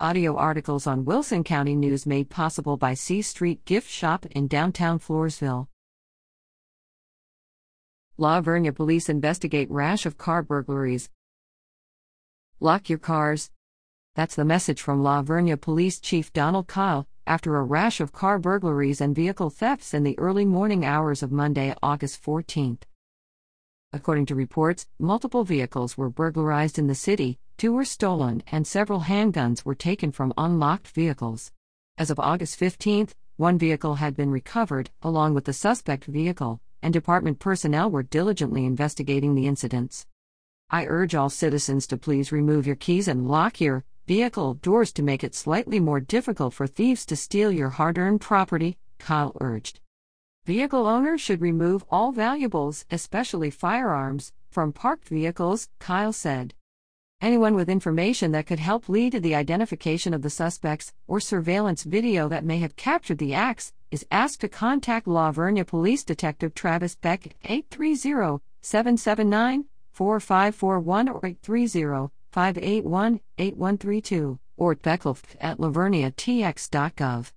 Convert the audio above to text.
Audio articles on Wilson County News made possible by C Street Gift Shop in downtown Floresville. La Vernia police investigate rash of car burglaries. Lock your cars. That's the message from La Vernia Police Chief Donald Keil after a rash of car burglaries and vehicle thefts in the early morning hours of Monday, August 14th. According to reports, multiple vehicles were burglarized in the city, two were stolen, and several handguns were taken from unlocked vehicles. As of August 15, one vehicle had been recovered, along with the suspect vehicle, and department personnel were diligently investigating the incidents. I urge all citizens to please remove your keys and lock your vehicle doors to make it slightly more difficult for thieves to steal your hard earned property, Keil urged. Vehicle owners should remove all valuables, especially firearms, from parked vehicles, Keil said. Anyone with information that could help lead to the identification of the suspects or surveillance video that may have captured the acts is asked to contact La Vernia Police Detective Travis Beck at 830 779 4541 or 830 581 8132 or Beckelf at laverniatx.gov.